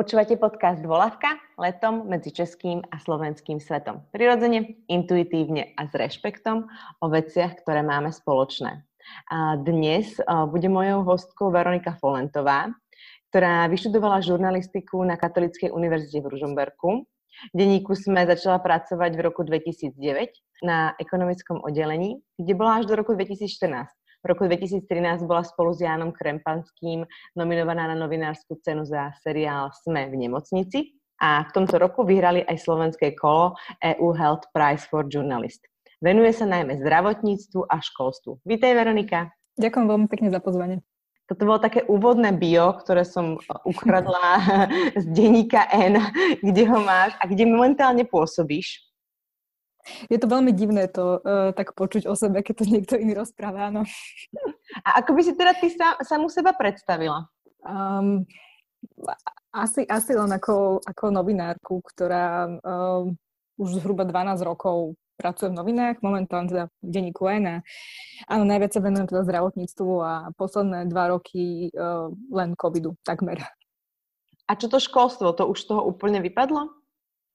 Počúvate podcast Volavka letom medzi českým a slovenským svetom. Prirodzene, intuitívne a s rešpektom o veciach, ktoré máme spoločné. A dnes bude mojou hostkou Veronika Folentová, ktorá vyštudovala žurnalistiku na Katolíckej univerzite v Ružomberku. V denníku sme začala pracovať v roku 2009 na ekonomickom oddelení, kde bola až do roku 2014. V roku 2013 bola spolu s Jánom Krempanským nominovaná na novinárskú cenu za seriál Sme v nemocnici a v tomto roku vyhrali aj slovenské kolo EU Health Prize for Journalist. Venuje sa najmä zdravotníctvu a školstvu. Vítaj, Veronika. Ďakujem veľmi pekne za pozvanie. Toto bolo také úvodné bio, ktoré som ukradla z denníka N, kde ho máš a kde momentálne pôsobíš. Je to veľmi divné to uh, tak počuť o sebe, keď to niekto iný rozpráva, áno. A ako by si teda ty sa, samu seba predstavila? Um, asi, asi len ako, ako novinárku, ktorá um, už zhruba 12 rokov pracuje v novinách, momentálne teda v denníku N a áno, najviac sa venujem teda zdravotníctvu a posledné dva roky uh, len covidu, takmer. A čo to školstvo, to už z toho úplne vypadlo?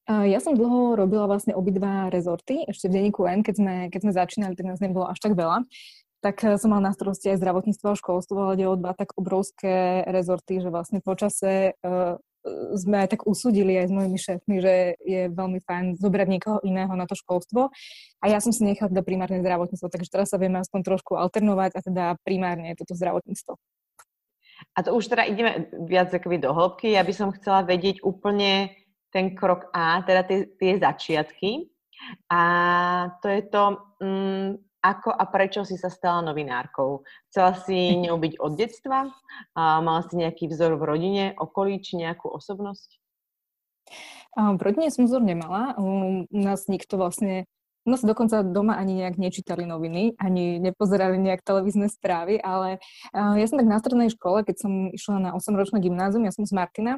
Ja som dlho robila vlastne obidva rezorty, ešte v denníku N, keď sme, keď sme začínali, tak nás nebolo až tak veľa. Tak eh, som mal na starosti aj zdravotníctvo a školstvo, ale ide dva tak obrovské rezorty, že vlastne počase uh, sme aj tak usudili aj s mojimi šéfmi, že je veľmi fajn zobrať niekoho iného na to školstvo. A ja som si nechala teda primárne zdravotníctvo, takže teraz sa vieme aspoň trošku alternovať a teda primárne je toto zdravotníctvo. A to už teda ideme viac akoby do hĺbky. Ja by som chcela vedieť úplne ten krok A, teda tie, tie začiatky. A to je to, um, ako a prečo si sa stala novinárkou. Chcela si ňou byť od detstva? A mala si nejaký vzor v rodine, okolí, či nejakú osobnosť? V rodine som vzor nemala. U nás nikto vlastne u nás dokonca doma ani nejak nečítali noviny, ani nepozerali nejak televízne správy, ale ja som tak na strednej škole, keď som išla na 8-ročné gymnázium, ja som z Martina,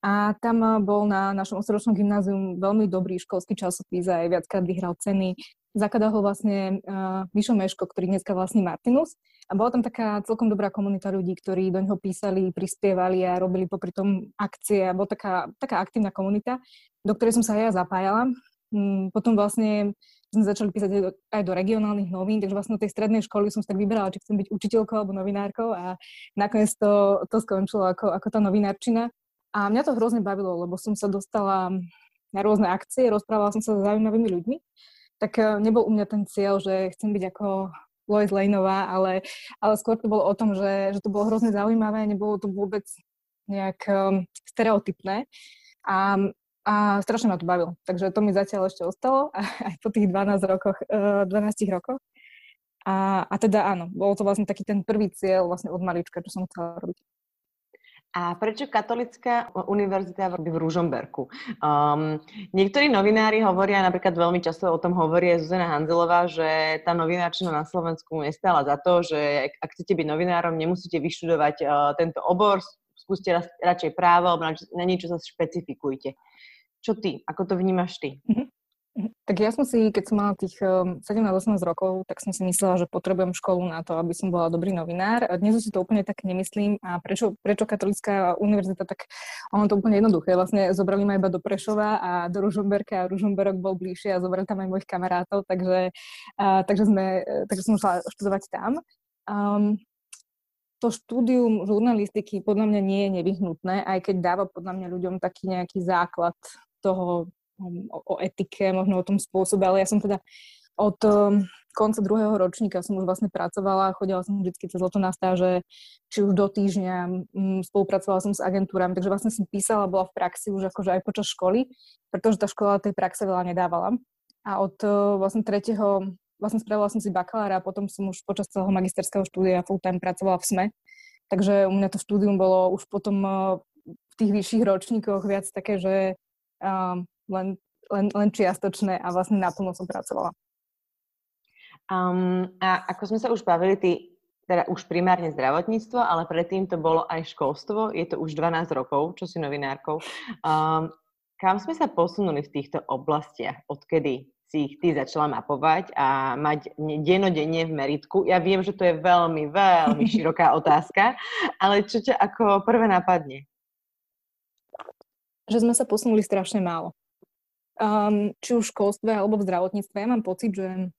a tam eh, bol na našom ostročnom gymnáziu veľmi dobrý školský časopis a aj viackrát vyhral ceny. Zakladal ho vlastne uh, Mišo Meško, ktorý dneska vlastní Martinus. A bola tam taká celkom dobrá komunita ľudí, ktorí do neho písali, prispievali a robili popri tom akcie. A bola taká, taká aktívna komunita, do ktorej som sa aj ja zapájala. Um, potom vlastne sme začali písať aj do, aj do regionálnych novín, takže vlastne od tej strednej školy som sa tak vyberala, či chcem byť učiteľkou alebo novinárkou a nakoniec to, to skončilo ako, ako tá novinárčina. A mňa to hrozne bavilo, lebo som sa dostala na rôzne akcie, rozprávala som sa s zaujímavými ľuďmi, tak eh, nebol u mňa ten cieľ, že chcem byť ako Lois Laneová, ale, ale skôr to bolo o tom, že, že to bolo hrozne zaujímavé, nebolo to vôbec nejak um, stereotypné a, a strašne ma to bavilo. Takže to mi zatiaľ ešte ostalo aj po tých 12 rokoch, uh, 12 rokoch. A, a teda áno, bolo to vlastne taký ten prvý cieľ vlastne od malička, čo som chcela robiť. A prečo katolická univerzita v Ružomberku? Um, niektorí novinári hovoria, napríklad veľmi často o tom hovorí Zuzana Hanzelová, že tá novinárčina na Slovensku nestála za to, že ak chcete byť novinárom, nemusíte vyštudovať uh, tento obor, skúste radšej právo, alebo na, niečo sa špecifikujte. Čo ty? Ako to vnímaš ty? Mm-hmm. Tak ja som si, keď som mala tých 17-18 ehm, rokov, tak som si myslela, že potrebujem školu na to, aby som bola dobrý novinár. Dnes si to úplne tak nemyslím. A prečo, prečo katolická univerzita, tak ono to úplne jednoduché. Vlastne zobrali ma iba do Prešova a do Ružomberka a Ružomberok bol bližšie a zobrali tam aj mojich kamarátov, takže, a, takže, sme, e, takže som šla študovať tam. Um, to štúdium žurnalistiky podľa mňa nie je nevyhnutné, aj keď dáva podľa mňa ľuďom taký nejaký základ toho, o, o etike, možno o tom spôsobe, ale ja som teda od um, konca druhého ročníka som už vlastne pracovala, chodila som vždy cez leto na stáže, či už do týždňa, spolupracovala som s agentúrami, takže vlastne som písala, bola v praxi už akože aj počas školy, pretože tá škola tej praxe veľa nedávala. A od uh, vlastne tretieho, vlastne spravila som si bakalára a potom som už počas celého magisterského štúdia full-time pracovala v SME. Takže u mňa to štúdium bolo už potom uh, v tých vyšších ročníkoch viac také, že um, len, len, len čiastočné a vlastne naplno som pracovala. Um, a ako sme sa už bavili, ty teda už primárne zdravotníctvo, ale predtým to bolo aj školstvo, je to už 12 rokov, čo si novinárkou. Um, kam sme sa posunuli v týchto oblastiach, odkedy si ich ty začala mapovať a mať denodenne v meritku? Ja viem, že to je veľmi, veľmi široká otázka, ale čo ťa ako prvé napadne? že sme sa posunuli strašne málo. Um, či už v školstve alebo v zdravotníctve. Ja mám pocit, že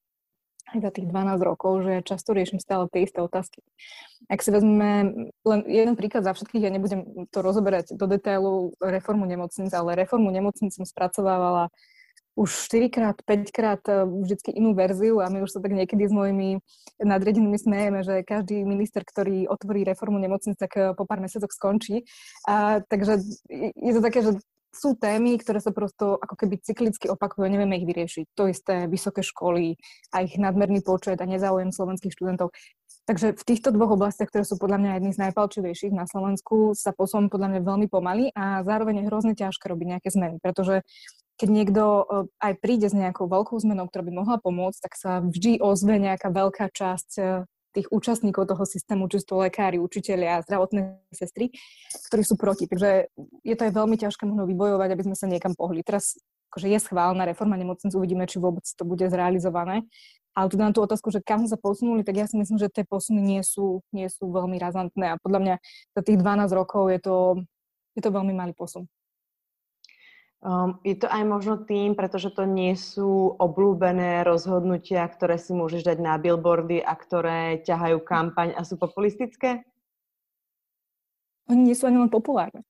aj za tých 12 rokov, že často riešim stále tie isté otázky. Ak si vezmeme len jeden príklad za všetkých, ja nebudem to rozoberať do detailu reformu nemocnic, ale reformu nemocnic som spracovávala už 4 krát, 5 krát e, vždycky inú verziu a my už sa tak niekedy s mojimi nadredenými smejeme, že každý minister, ktorý otvorí reformu nemocnic, tak e, po pár mesiacoch skončí. A, takže je to také, že sú témy, ktoré sa prosto ako keby cyklicky opakujú, nevieme ich vyriešiť. To isté vysoké školy a ich nadmerný počet a nezáujem slovenských študentov. Takže v týchto dvoch oblastiach, ktoré sú podľa mňa jedny z najpalčivejších na Slovensku, sa posom podľa mňa veľmi pomaly a zároveň je hrozne ťažké robiť nejaké zmeny, pretože keď niekto e, aj príde s nejakou veľkou zmenou, ktorá by mohla pomôcť, tak sa vždy ozve nejaká veľká časť e, tých účastníkov toho systému, či sú to lekári, učiteľia, zdravotné sestry, ktorí sú proti. Takže je to aj veľmi ťažké možno vybojovať, aby sme sa niekam pohli. Teraz akože je schválna reforma nemocnic, uvidíme, či vôbec to bude zrealizované. Ale tu na tú otázku, že kam sa posunuli, tak ja si myslím, že tie posuny nie sú, nie sú veľmi razantné a podľa mňa za tých 12 rokov je to, je to veľmi malý posun. Um, je to aj možno tým, pretože to nie sú obľúbené rozhodnutia, ktoré si môžeš dať na billboardy a ktoré ťahajú kampaň a sú populistické? Oni nie sú ani len populárne.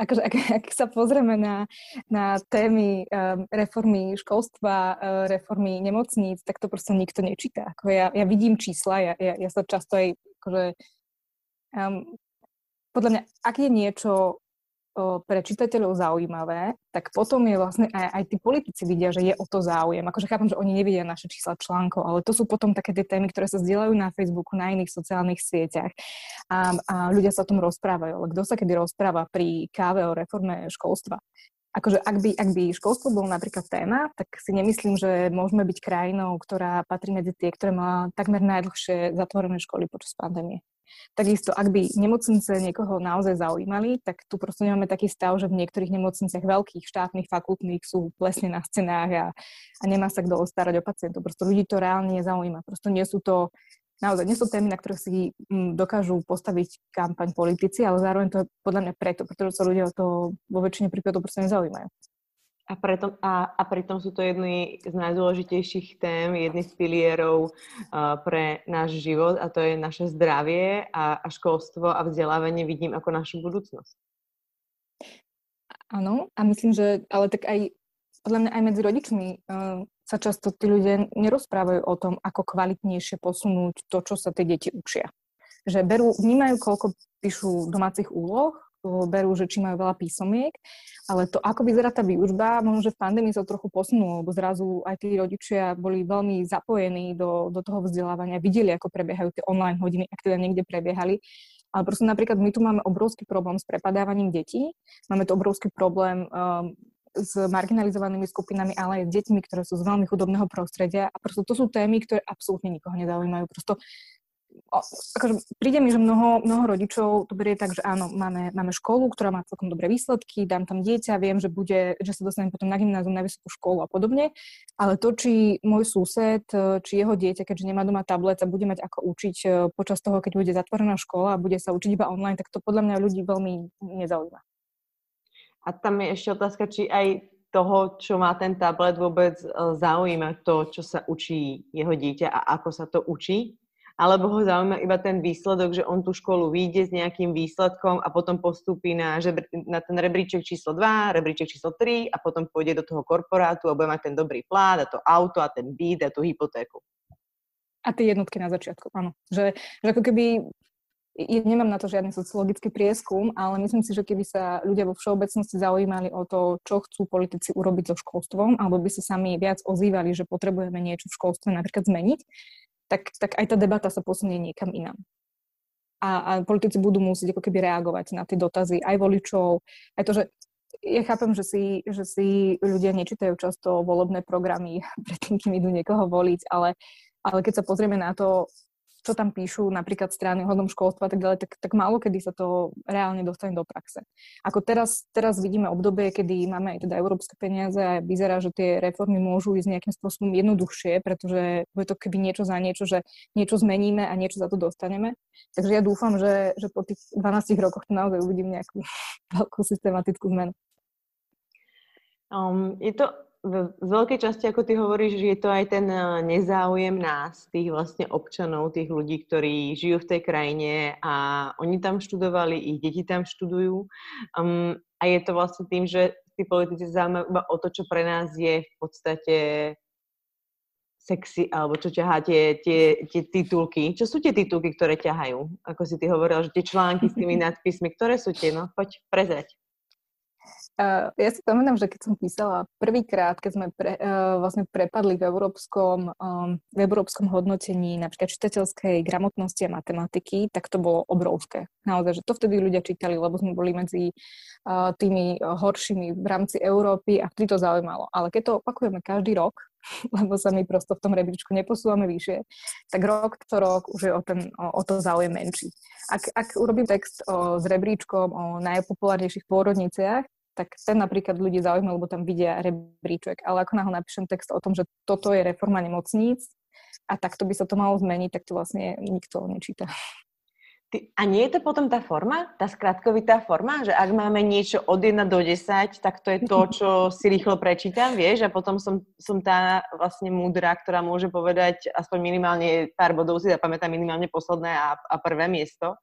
Akože, ak, ak sa pozrieme na, na témy um, reformy školstva, uh, reformy nemocníc, tak to proste nikto nečíta. Ako ja, ja vidím čísla, ja, ja, ja sa často aj akože, um, podľa mňa, ak je niečo pre čitateľov zaujímavé, tak potom je vlastne aj, aj tí politici vidia, že je o to záujem. Akože chápem, že oni nevidia naše čísla článkov, ale to sú potom také tie témy, ktoré sa zdieľajú na Facebooku, na iných sociálnych sieťach a, a ľudia sa o tom rozprávajú. Ale kto sa kedy rozpráva pri káve o reforme školstva? Akože ak by, ak by školstvo bolo napríklad téma, tak si nemyslím, že môžeme byť krajinou, ktorá patrí medzi tie, ktoré má takmer najdlhšie zatvorené školy počas pandémie. Takisto, ak by nemocnice niekoho naozaj zaujímali, tak tu proste nemáme taký stav, že v niektorých nemocniciach veľkých štátnych, fakultných sú plesne na scenách a, a nemá sa kto ostarať o pacientov. Proste ľudí to reálne nezaujíma. Proste nie sú to naozaj nie sú témy, na ktoré si mm, dokážu postaviť kampaň politici, ale zároveň to je podľa mňa preto, pretože sa ľudia o to vo väčšine prípadov proste nezaujímajú. A, preto, a, a pritom sú to jedny z najdôležitejších tém, jedny z pilierov uh, pre náš život a to je naše zdravie a, a školstvo a vzdelávanie vidím ako našu budúcnosť. Áno, a myslím, že ale tak aj podľa mňa aj medzi rodičmi uh, sa často tí ľudia nerozprávajú o tom, ako kvalitnejšie posunúť to, čo sa tie deti učia. Že berú, vnímajú, koľko píšu domácich úloh, berú, že či majú veľa písomiek, ale to, ako vyzerá tá výučba, možno, že v pandémii sa trochu posunulo, lebo zrazu aj tí rodičia boli veľmi zapojení do, do toho vzdelávania, videli, ako prebiehajú tie online hodiny, ak teda niekde prebiehali. Ale proste napríklad my tu máme obrovský problém s prepadávaním detí, máme tu obrovský problém um, s marginalizovanými skupinami, ale aj s deťmi, ktoré sú z veľmi chudobného prostredia. A prosto to sú témy, ktoré absolútne nikoho nezaujímajú. Prosto akože príde mi, že mnoho, mnoho rodičov to berie tak, že áno, máme, máme školu, ktorá má celkom dobré výsledky, dám tam dieťa, viem, že, bude, že sa dostanem potom na gymnázium, na vysokú školu a podobne, ale to, či môj sused, či jeho dieťa, keďže nemá doma tablet a bude mať ako učiť e, počas toho, keď bude zatvorená škola a bude sa učiť iba online, tak to podľa mňa ľudí veľmi nezaujíma. A tam je ešte otázka, či aj toho, čo má ten tablet, vôbec e, zaujíma to, čo sa učí jeho dieťa a ako sa to učí alebo ho zaujíma iba ten výsledok, že on tú školu vyjde s nejakým výsledkom a potom postupí na, žebr- na ten rebríček číslo 2, rebríček číslo 3 a potom pôjde do toho korporátu a bude mať ten dobrý plát a to auto a ten byt a tú hypotéku. A tie jednotky na začiatku, áno. Že, že ako keby ja nemám na to žiadny sociologický prieskum, ale myslím si, že keby sa ľudia vo všeobecnosti zaujímali o to, čo chcú politici urobiť so školstvom, alebo by sa sami viac ozývali, že potrebujeme niečo v školstve napríklad zmeniť, tak, tak aj tá debata sa posunie niekam inám. A, a politici budú musieť ako keby reagovať na tie dotazy aj voličov, aj to, že ja chápem, že si, že si ľudia nečítajú často volebné programy predtým, kým idú niekoho voliť, ale, ale keď sa pozrieme na to, čo tam píšu napríklad strany hodnom školstva a tak ďalej, tak, tak málo kedy sa to reálne dostane do praxe. Ako teraz, teraz vidíme obdobie, kedy máme aj teda európske peniaze a vyzerá, že tie reformy môžu ísť nejakým spôsobom jednoduchšie, pretože bude to keby niečo za niečo, že niečo zmeníme a niečo za to dostaneme. Takže ja dúfam, že, že po tých 12 rokoch to naozaj uvidím nejakú veľkú systematickú zmenu. Um, je to v, z veľkej časti, ako ty hovoríš, je to aj ten eh, nezáujem nás, tých vlastne občanov, tých ľudí, ktorí žijú v tej krajine a oni tam študovali, ich deti tam študujú. Um, a je to vlastne tým, že tí politici zaujímajú iba o to, čo pre nás je v podstate sexy, alebo čo ťahá tie, tie, tie titulky. Čo sú tie titulky, ktoré ťahajú? Ako si ty hovorila, že tie články s tými nadpismi, ktoré sú tie? No, poď prezrať. Uh, ja si pamätám, že keď som písala prvýkrát, keď sme pre, uh, vlastne prepadli v európskom, um, v európskom hodnotení napríklad čitateľskej gramotnosti a matematiky, tak to bolo obrovské. Naozaj, že to vtedy ľudia čítali, lebo sme boli medzi uh, tými horšími v rámci Európy a vtedy to zaujímalo. Ale keď to opakujeme každý rok, lebo sa my prosto v tom rebríčku neposúvame vyššie, tak rok to rok už je o, ten, o, o to záujem menší. Ak, ak urobím text o, s rebríčkom o najpopulárnejších pôrodniciach, tak ten napríklad ľudí zaujíma, lebo tam vidia rebríček. Ale ako náhle napíšem text o tom, že toto je reforma nemocníc a takto by sa to malo zmeniť, tak to vlastne nikto nečíta. Ty, a nie je to potom tá forma, tá skratkovitá forma, že ak máme niečo od 1 do 10, tak to je to, čo si rýchlo prečítam, vieš, a potom som, som tá vlastne múdra, ktorá môže povedať aspoň minimálne pár bodov si zapamätá minimálne posledné a, a prvé miesto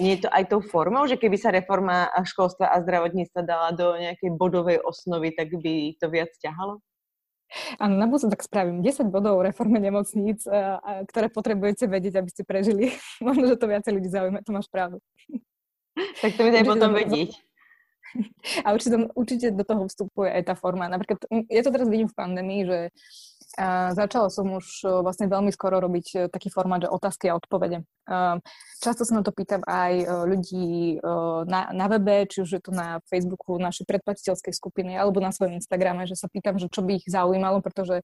nie je to aj tou formou, že keby sa reforma školstva a zdravotníctva dala do nejakej bodovej osnovy, tak by to viac ťahalo? Áno, na budúce tak spravím 10 bodov reforme nemocníc, ktoré potrebujete vedieť, aby ste prežili. Možno, že to viacej ľudí zaujíma, to máš pravdu. Tak to mi daj potom vedieť. A určite, určite do toho vstupuje aj tá forma. Napríklad, ja to teraz vidím v pandémii, že a začala som už e, vlastne veľmi skoro robiť e, taký formát, že otázky a odpovede. Často sa na to pýtam aj e, ľudí na, na webe, či už je to na Facebooku našej predplatiteľskej skupiny alebo na svojom Instagrame, že sa pýtam, že čo by ich zaujímalo, pretože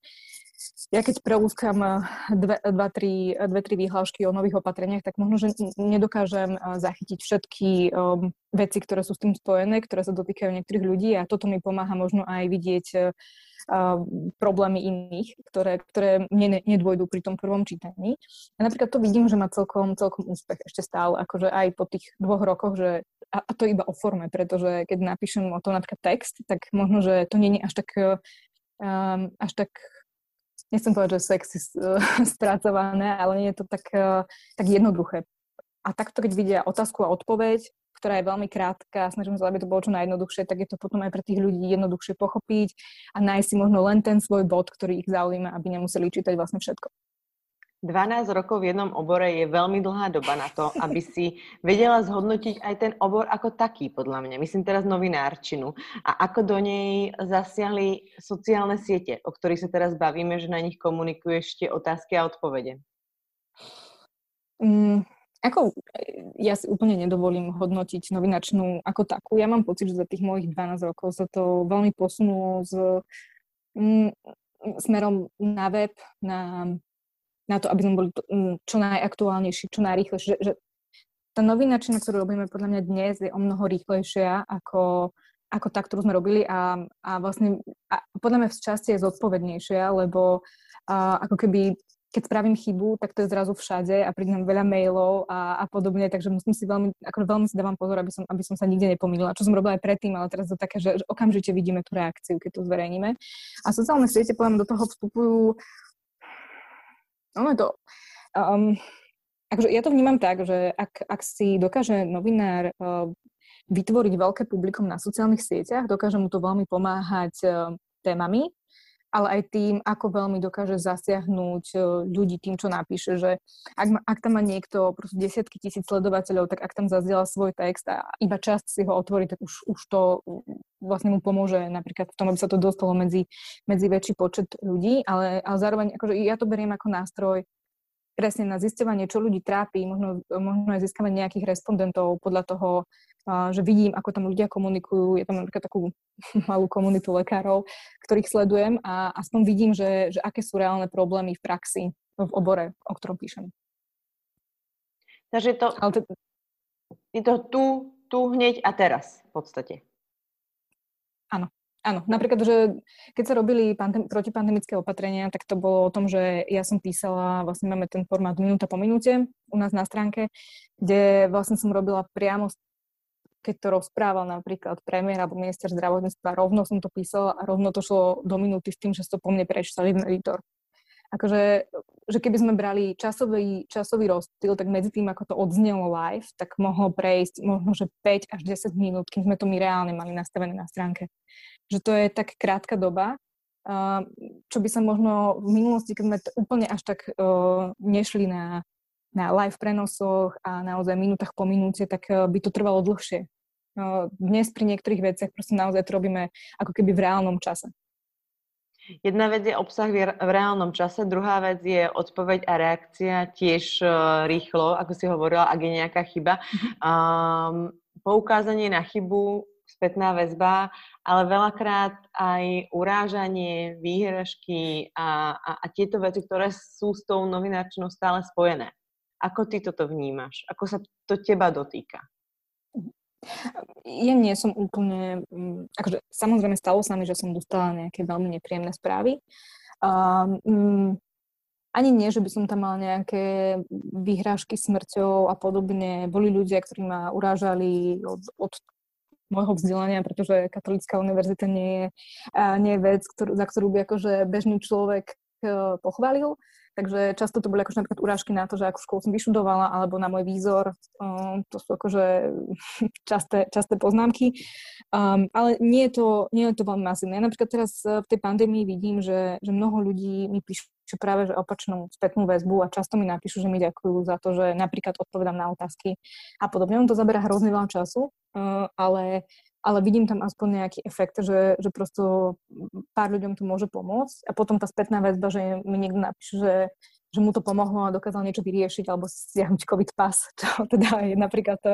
ja keď prelúskam dve, dva, tri, dve, tri výhlášky o nových opatreniach, tak možno, že nedokážem zachytiť všetky um, veci, ktoré sú s tým spojené, ktoré sa dotýkajú niektorých ľudí a toto mi pomáha možno aj vidieť problémy iných, ktoré, ktoré mne nedôjdu pri tom prvom čítaní. A napríklad to vidím, že má celkom, celkom úspech ešte stále, akože aj po tých dvoch rokoch, že a, to iba o forme, pretože keď napíšem o tom napríklad text, tak možno, že to nie je až tak um, až tak nechcem povedať, že sexy spracované, ale nie je to tak, uh, tak jednoduché. A takto, keď vidia otázku a odpoveď, ktorá je veľmi krátka a snažím sa, aby to bolo čo najjednoduchšie, tak je to potom aj pre tých ľudí jednoduchšie pochopiť a nájsť si možno len ten svoj bod, ktorý ich zaujíma, aby nemuseli čítať vlastne všetko. 12 rokov v jednom obore je veľmi dlhá doba na to, aby si vedela zhodnotiť aj ten obor ako taký, podľa mňa. Myslím teraz novinárčinu. A ako do nej zasiahli sociálne siete, o ktorých sa teraz bavíme, že na nich komunikuješ tie otázky a odpovede. Mm, ako ja si úplne nedovolím hodnotiť novinačnú ako takú. Ja mám pocit, že za tých mojich 12 rokov sa to veľmi posunulo z, mm, smerom na web, na, na to, aby sme boli to, mm, čo najaktuálnejší, čo najrýchlejšie. Že, že tá novinačina, ktorú robíme podľa mňa dnes, je o mnoho rýchlejšia ako, ako tá, ktorú sme robili a, a vlastne a podľa mňa v časti je zodpovednejšia, lebo a, ako keby keď spravím chybu, tak to je zrazu všade a príde nám veľa mailov a, a podobne, takže musím si veľmi, ako veľmi si dávam pozor, aby som, aby som sa nikde nepomýlila, čo som robila aj predtým, ale teraz to také, že, že okamžite vidíme tú reakciu, keď to zverejníme. A sociálne siete, poviem, do toho vstupujú, ono to, um, akože ja to vnímam tak, že ak, ak si dokáže novinár uh, vytvoriť veľké publikum na sociálnych sieťach, dokáže mu to veľmi pomáhať uh, témami, ale aj tým, ako veľmi dokáže zasiahnuť e, ľudí tým, čo napíše, že ak, ma, ak tam má niekto proste desiatky tisíc sledovateľov, tak ak tam zazdiela svoj text a iba časť si ho otvorí, tak už, už to vlastne mu pomôže napríklad v tom, aby sa to dostalo medzi, medzi väčší počet ľudí, ale, ale zároveň akože ja to beriem ako nástroj presne na zistovanie, čo ľudí trápi, možno, možno aj získavanie nejakých respondentov podľa toho, že vidím, ako tam ľudia komunikujú. Je tam napríklad takú malú komunitu lekárov, ktorých sledujem a aspoň vidím, že, že aké sú reálne problémy v praxi v obore, o ktorom píšem. Takže to, Ale to... je to tu, tu hneď a teraz v podstate. Áno. Áno, napríklad, že keď sa robili pandem- protipandemické opatrenia, tak to bolo o tom, že ja som písala, vlastne máme ten formát minúta po minúte u nás na stránke, kde vlastne som robila priamo keď to rozprával napríklad premiér alebo minister zdravotníctva, rovno som to písala a rovno to šlo do minúty s tým, že to po mne prečítal jeden editor. Akože, že keby sme brali časový, časový rozptyl, tak medzi tým, ako to odznelo live, tak mohlo prejsť možno, že 5 až 10 minút, keď sme to my reálne mali nastavené na stránke. Že to je tak krátka doba, čo by sa možno v minulosti, keď sme úplne až tak uh, nešli na, na live prenosoch a naozaj minútach po minúte, tak uh, by to trvalo dlhšie. Uh, dnes pri niektorých veciach proste naozaj to robíme ako keby v reálnom čase. Jedna vec je obsah v reálnom čase, druhá vec je odpoveď a reakcia tiež rýchlo, ako si hovorila, ak je nejaká chyba. Um, poukázanie na chybu spätná väzba, ale veľakrát aj urážanie, výhražky a, a, a tieto veci, ktoré sú s tou novináčnou stále spojené. Ako ty toto vnímaš? Ako sa to teba dotýka? Ja nie som úplne, mm, akože samozrejme stalo sa mi, že som dostala nejaké veľmi nepríjemné správy. Um, ani nie, že by som tam mala nejaké výhrážky smrťou a podobne. Boli ľudia, ktorí ma urážali od, od môjho vzdelania, pretože katolická univerzita nie je, nie je vec, ktorú, za ktorú by akože bežný človek e, pochválil. Takže často to boli akože napríklad urážky na to, že akú školu som vyštudovala, alebo na môj výzor. Um, to sú akože časté, časté poznámky. Um, ale nie je, to, nie je to veľmi masívne. Ja napríklad teraz v tej pandémii vidím, že, že mnoho ľudí mi píšu práve že opačnú spätnú väzbu a často mi napíšu, že mi ďakujú za to, že napríklad odpovedám na otázky a podobne. On to zabera hrozne veľa času, uh, ale ale vidím tam aspoň nejaký efekt, že, že prosto pár ľuďom to môže pomôcť a potom tá spätná väzba, že mi niekto napíše, že, že mu to pomohlo a dokázal niečo vyriešiť alebo stiahnuť COVID pas, čo teda je napríklad e,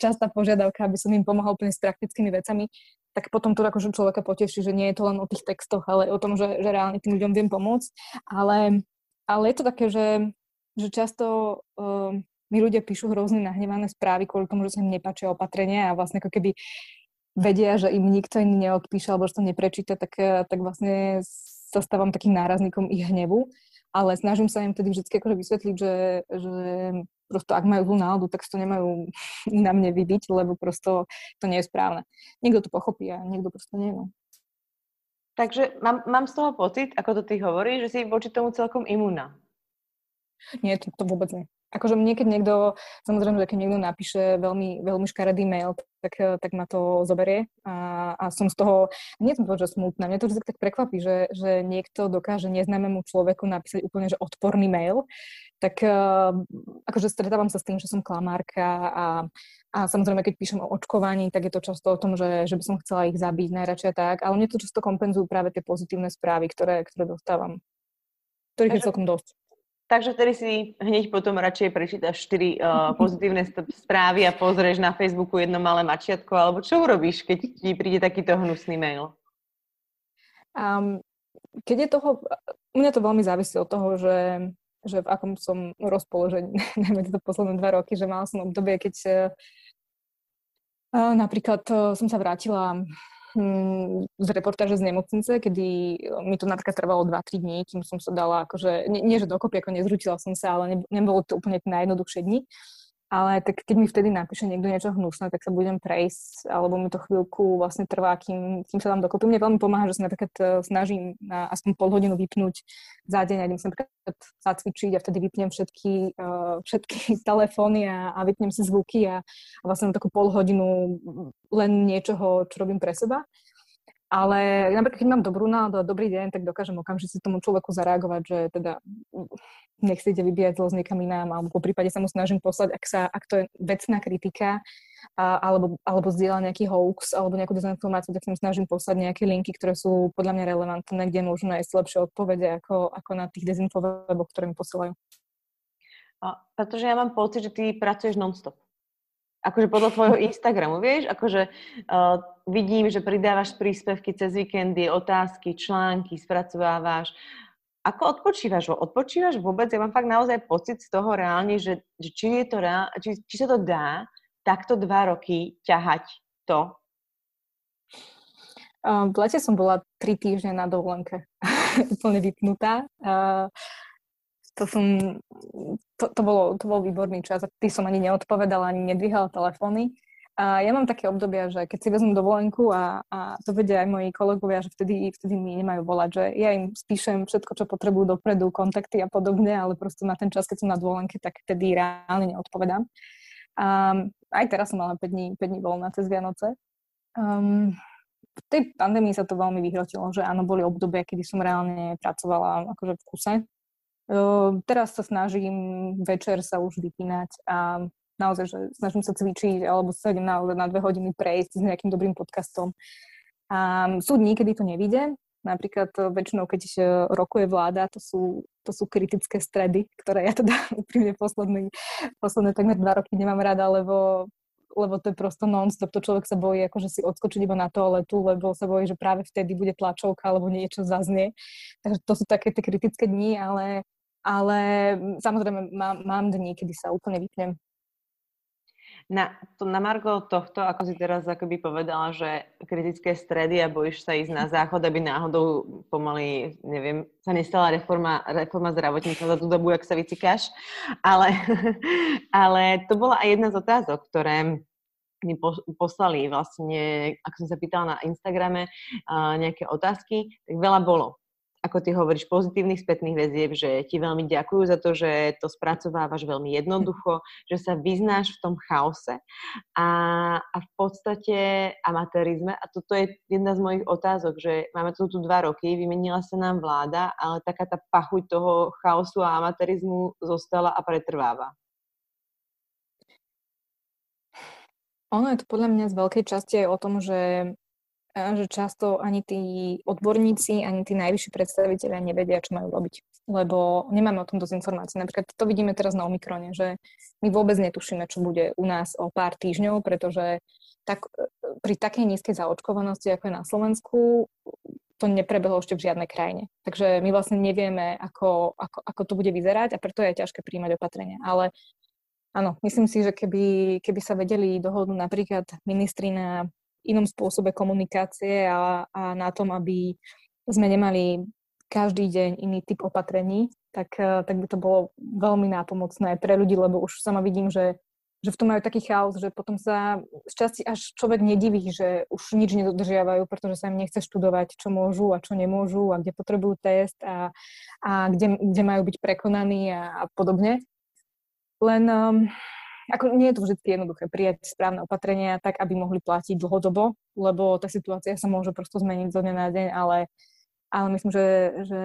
častá požiadavka, aby som im pomohol úplne s praktickými vecami, tak potom to akože človeka poteší, že nie je to len o tých textoch, ale o tom, že, že reálne tým ľuďom viem pomôcť. Ale, ale je to také, že, že často uh, mi ľudia píšu hrozne nahnevané správy kvôli tomu, že sa im nepáčia opatrenia a vlastne ako keby vedia, že im nikto iný neodpíše alebo že to neprečíta, tak, eh, tak vlastne sa stávam takým nárazníkom ich hnevu. Ale snažím sa im tedy vždy akože vysvetliť, že, že prosto ak majú zlú náladu, tak to nemajú na mne vybiť, lebo prosto to nie je správne. Niekto to pochopí a niekto prosto nie. No. Takže mám, mám z toho pocit, ako to ty hovoríš, že si voči tomu celkom imúna. Nie, to, to vôbec nie. Akože mne, keď niekto, samozrejme, že keď niekto napíše veľmi, veľmi škaredý mail, tak, tak ma to zoberie a, a som z toho, nie som to, že smutná, mňa to vždy tak prekvapí, že, že niekto dokáže neznámemu človeku napísať úplne, že odporný mail, tak uh, akože stretávam sa s tým, že som klamárka a, a samozrejme, keď píšem o očkovaní, tak je to často o tom, že, že by som chcela ich zabiť najradšej tak, ale mne to často kompenzujú práve tie pozitívne správy, ktoré, ktoré dostávam. Ktorých je celkom dosť. Takže vtedy si hneď potom radšej prečítaš 4 uh, eh, pozitívne správy a pozrieš na Facebooku jedno malé mačiatko, alebo čo urobíš, keď ti príde takýto hnusný mail? Um, keď je toho, u mňa to veľmi závisí od toho, že, že v akom som rozpoložení, najmä tieto posledné dva roky, že mal som obdobie, keď uh, napríklad uh, som sa vrátila Hm, z reportáže z nemocnice, kedy mi to napríklad trvalo 2-3 dní, kým som sa dala, akože, nie, nie že dokopy, ako nezrutila som sa, ale ne, nebolo to úplne najjednoduchšie dni. Ale tak keď mi vtedy napíše niekto niečo hnusné, tak sa budem prejsť, alebo mi to chvíľku vlastne trvá, kým, kým sa tam dokopy. Mne veľmi pomáha, že sa napríklad e, snažím na aspoň pol hodinu vypnúť za deň, a idem sa napríklad zacvičiť a vtedy vypnem všetky, uh, všetky telefóny a, a vypnem si zvuky a, a vlastne takú pol hodinu len niečoho, čo robím pre seba. Ale napríklad, keď mám dobrú náladu a dobrý deň, tak dokážem okamžite tomu človeku zareagovať, že teda nech si ide vybíjať zlo s niekam inám, alebo po prípade sa mu snažím poslať, ak, sa, ak to je vecná kritika, a, alebo, alebo zdieľa nejaký hoax, alebo nejakú dezinformáciu, tak sa mu snažím poslať nejaké linky, ktoré sú podľa mňa relevantné, kde môžu nájsť lepšie odpovede ako, ako na tých dezinfoveboch, ktoré mi posielajú. A, pretože ja mám pocit, že ty pracuješ non-stop akože podľa tvojho Instagramu, vieš, akože uh, vidím, že pridávaš príspevky cez víkendy, otázky, články, spracovávaš. Ako odpočívaš? Odpočívaš vôbec? Ja mám fakt naozaj pocit z toho reálne, že, že či, je to reál, či, či sa to dá takto dva roky ťahať to. Uh, v lete som bola tri týždne na dovolenke. Úplne vypnutá. Uh, to som, to, to, bolo, to bol výborný čas. Ty som ani neodpovedala, ani nedvíhala telefóny. A ja mám také obdobia, že keď si vezmem dovolenku a, a to vedia aj moji kolegovia, že vtedy, vtedy mi nemajú volať, že ja im spíšem všetko, čo potrebujú dopredu, kontakty a podobne, ale proste na ten čas, keď som na dovolenke, tak vtedy reálne neodpovedám. A aj teraz som mala 5 dní, 5 dní voľna cez Vianoce. Um, v tej pandémii sa to veľmi vyhrotilo, že áno, boli obdobia, kedy som reálne pracovala akože v kuse. Uh, teraz sa snažím večer sa už vypínať a naozaj, že snažím sa cvičiť alebo sa idem na, dve hodiny prejsť s nejakým dobrým podcastom. A sú dní, kedy to nevíde. Napríklad väčšinou, keď e, rokuje vláda, to sú, to sú kritické stredy, ktoré ja teda úprimne posledný, posledné takmer dva roky nemám rada, lebo lebo to je prosto non-stop, to človek sa bojí akože si odskočiť iba na toaletu, lebo sa bojí, že práve vtedy bude tlačovka alebo niečo zaznie. Takže to sú také tie kritické dni, ale, ale samozrejme mám, mám dni, kedy sa úplne vypnem na, to, na Margo tohto, ako si teraz akoby povedala, že kritické stredy a bojíš sa ísť na záchod, aby náhodou pomaly, neviem, sa nestala reforma, reforma zdravotníctva za tú dobu, ak sa vycikáš. Ale, ale to bola aj jedna z otázok, ktoré mi poslali vlastne, ako som sa pýtala na Instagrame, nejaké otázky, tak veľa bolo ako ty hovoríš, pozitívnych spätných väzieb, že ti veľmi ďakujú za to, že to spracovávaš veľmi jednoducho, že sa vyznáš v tom chaose a, a v podstate amatérizme, a toto je jedna z mojich otázok, že máme tu dva roky, vymenila sa nám vláda, ale taká tá pachuť toho chaosu a amatérizmu zostala a pretrváva. Ono je to podľa mňa z veľkej časti aj o tom, že že často ani tí odborníci, ani tí najvyšší predstaviteľia nevedia, čo majú robiť. Lebo nemáme o tom dosť informácií. Napríklad to vidíme teraz na Omikrone, že my vôbec netušíme, čo bude u nás o pár týždňov, pretože tak, pri takej nízkej zaočkovanosti, ako je na Slovensku, to neprebehlo ešte v žiadnej krajine. Takže my vlastne nevieme, ako, ako, ako to bude vyzerať a preto je ťažké príjmať opatrenia. Ale áno, myslím si, že keby, keby sa vedeli dohodnúť napríklad ministri na inom spôsobe komunikácie a, a na tom, aby sme nemali každý deň iný typ opatrení, tak, eh, tak by to bolo veľmi nápomocné pre ľudí, lebo už sama vidím, že, že v tom majú taký chaos, že potom sa z časti až človek nediví, že už nič nedodržiavajú, pretože sa im nechce študovať, čo môžu a čo nemôžu a kde potrebujú test a, a kde, kde majú byť prekonaní a, a podobne. Len um, ako nie je to vždy jednoduché prijať správne opatrenia tak, aby mohli platiť dlhodobo, lebo tá situácia sa môže prosto zmeniť zo dňa na deň, ale, ale myslím, že, že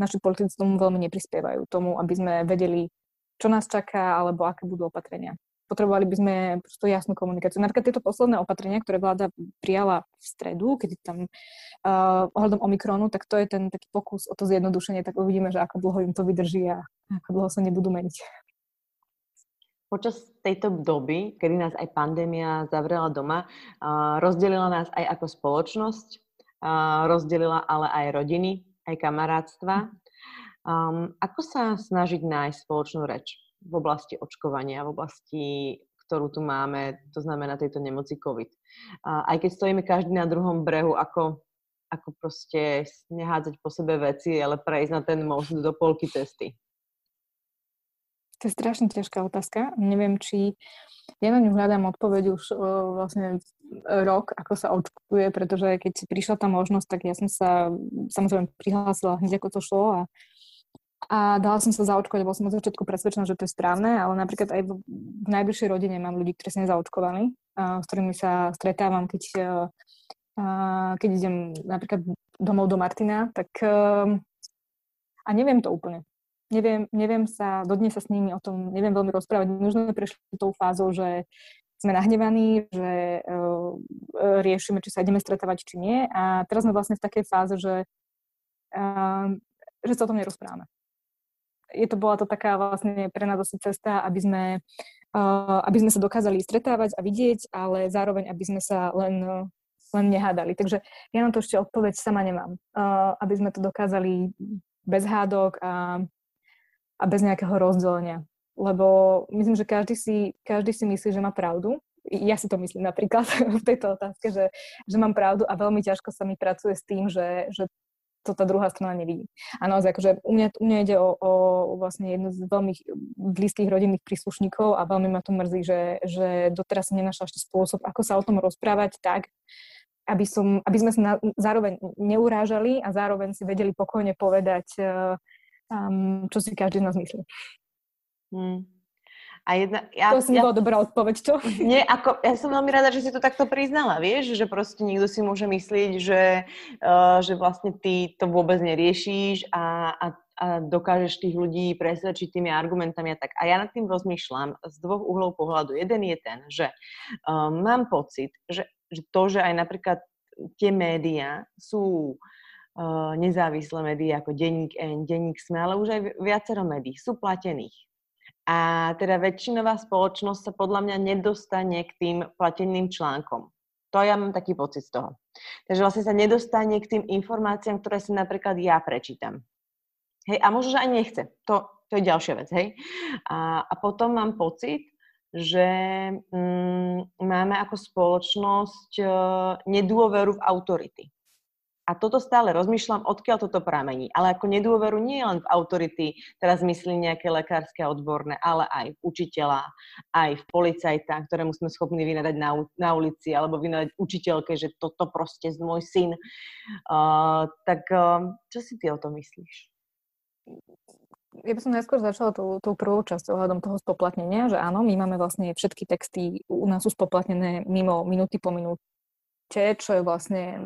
naši politici tomu veľmi neprispievajú, tomu, aby sme vedeli, čo nás čaká, alebo aké budú opatrenia. Potrebovali by sme prosto jasnú komunikáciu. Napríklad tieto posledné opatrenia, ktoré vláda prijala v stredu, keď tam uh, ohľadom Omikronu, tak to je ten taký pokus o to zjednodušenie, tak uvidíme, že ako dlho im to vydrží a ako dlho sa nebudú meniť. Počas tejto doby, kedy nás aj pandémia zavrela doma, rozdelila nás aj ako spoločnosť, rozdelila ale aj rodiny, aj kamarátstva. Um, ako sa snažiť nájsť spoločnú reč v oblasti očkovania, v oblasti, ktorú tu máme, to znamená tejto nemoci COVID. Uh, aj keď stojíme každý na druhom brehu, ako, ako proste nehádzať po sebe veci, ale prejsť na ten most do polky cesty. To je strašne ťažká otázka. Neviem, či ja na ňu hľadám odpoveď už uh, vlastne rok, ako sa očkuje, pretože keď si prišla tá možnosť, tak ja som sa samozrejme prihlásila hneď ako to šlo a, a dala som sa zaočkovať, bol som od začiatku presvedčená, že to je správne, ale napríklad aj v, v najbližšej rodine mám ľudí, ktorí sú nezaočkovaní, uh, s ktorými sa stretávam, keď, uh, keď idem napríklad domov do Martina, tak uh, a neviem to úplne neviem, neviem sa, dodnes sa s nimi o tom neviem veľmi rozprávať. Sme prešli tou fázou, že sme nahnevaní, že uh, riešime, či sa ideme stretávať, či nie. A teraz sme vlastne v takej fáze, že, uh, že sa o tom nerozprávame. Je to, bola to taká vlastne pre nás asi cesta, aby sme, uh, aby sme sa dokázali stretávať a vidieť, ale zároveň, aby sme sa len, len nehádali. Takže ja na to ešte odpoveď sama nemám. Uh, aby sme to dokázali bez hádok a a bez nejakého rozdelenia. Lebo myslím, že každý si, každý si myslí, že má pravdu. Ja si to myslím napríklad v tejto otázke, že, že mám pravdu a veľmi ťažko sa mi pracuje s tým, že, že to tá druhá strana nevidí. A naozaj, akože u mňa, u mňa ide o, o vlastne jednu z veľmi blízkych rodinných príslušníkov a veľmi ma to mrzí, že, že doteraz som nenašla ešte spôsob, ako sa o tom rozprávať tak, aby, som, aby sme sa na, zároveň neurážali a zároveň si vedeli pokojne povedať, um, čo si každý z nás myslí. Hmm. A jedna, ja, to si ja, bola dobrá odpoveď, čo? Nie, ako, ja som veľmi rada, že si to takto priznala, vieš, že proste niekto si môže myslieť, že, uh, že vlastne ty to vôbec neriešiš a, a, a dokážeš tých ľudí presvedčiť tými argumentami a tak. A ja nad tým rozmýšľam z dvoch uhlov pohľadu. Jeden je ten, že uh, mám pocit, že, že to, že aj napríklad tie médiá sú uh, nezávislé médiá ako Denník N, Denník SME, ale už aj viacero médií sú platených a teda väčšinová spoločnosť sa podľa mňa nedostane k tým plateným článkom. To ja mám taký pocit z toho. Takže vlastne sa nedostane k tým informáciám, ktoré si napríklad ja prečítam. Hej, a možno, že aj nechce. To, to je ďalšia vec, hej. A, a potom mám pocit, že mm, máme ako spoločnosť uh, nedôveru v autority. A toto stále rozmýšľam, odkiaľ toto pramení. Ale ako nedôveru nie len v autority, teraz myslím nejaké lekárske a odborné, ale aj v učiteľa, aj v policajta, ktorému sme schopní vynadať na, na ulici, alebo vynadať učiteľke, že toto proste z môj syn. Uh, tak uh, čo si ty o tom myslíš? ja by som najskôr začala tou, tou prvou časťou ohľadom toho spoplatnenia, že áno, my máme vlastne všetky texty, u nás sú spoplatnené mimo minúty po minúte, čo je vlastne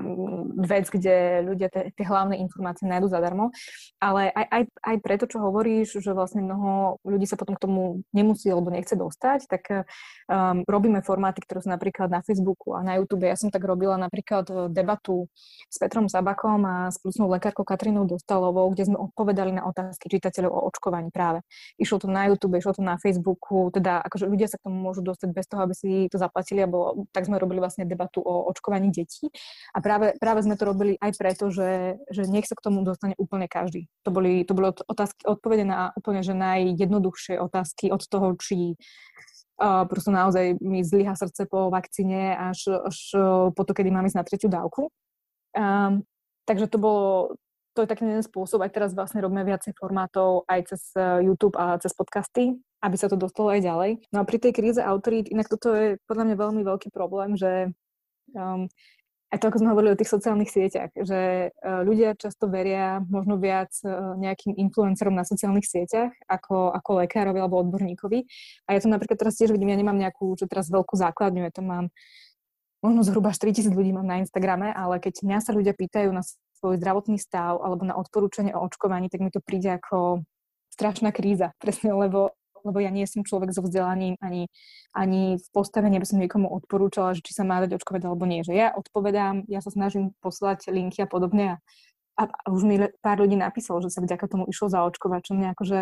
vec, kde ľudia tie hlavné informácie nájdú zadarmo. Ale aj, aj, aj preto, čo hovoríš, že vlastne mnoho ľudí sa potom k tomu nemusí alebo nechce dostať, tak um, robíme formáty, ktoré sú napríklad na Facebooku a na YouTube. Ja som tak robila napríklad e, debatu s Petrom Zabakom a s plusnou lekárkou Katrinou Dostalovou, kde sme odpovedali na otázky čitateľov o očkovaní práve. Išlo to na YouTube, išlo to na Facebooku, teda akože ľudia sa k tomu môžu dostať bez toho, aby si to zaplatili, alebo tak sme robili vlastne debatu o očkovaní očkovaní detí. A práve, práve sme to robili aj preto, že, že nech sa k tomu dostane úplne každý. To boli, to boli otázky, odpovede na úplne že najjednoduchšie otázky od toho, či uh, proste naozaj mi zlyha srdce po vakcíne až, až po to, kedy mám ísť na tretiu dávku. Um, takže to bolo, to je taký jeden spôsob. Aj teraz vlastne robíme viacej formátov aj cez YouTube a cez podcasty, aby sa to dostalo aj ďalej. No a pri tej kríze autorít, inak toto je podľa mňa veľmi veľký problém, že Um, to, ako sme hovorili o tých sociálnych sieťach, že uh, ľudia často veria možno viac uh, nejakým influencerom na sociálnych sieťach ako, ako lekárovi alebo odborníkovi. A ja to napríklad teraz tiež vidím, ja nemám nejakú, že teraz veľkú základňu, ja to mám možno zhruba 4000 ľudí mám na Instagrame, ale keď mňa sa ľudia pýtajú na svoj zdravotný stav alebo na odporúčanie o očkovaní, tak mi to príde ako strašná kríza, presne, lebo lebo ja nie som človek so vzdelaním ani, ani v postavení, aby som niekomu odporúčala, že či sa má dať očkovať alebo nie. Že ja odpovedám, ja sa snažím poslať linky a podobne a, a, už mi pár ľudí napísalo, že sa vďaka tomu išlo zaočkovať, čo mňa akože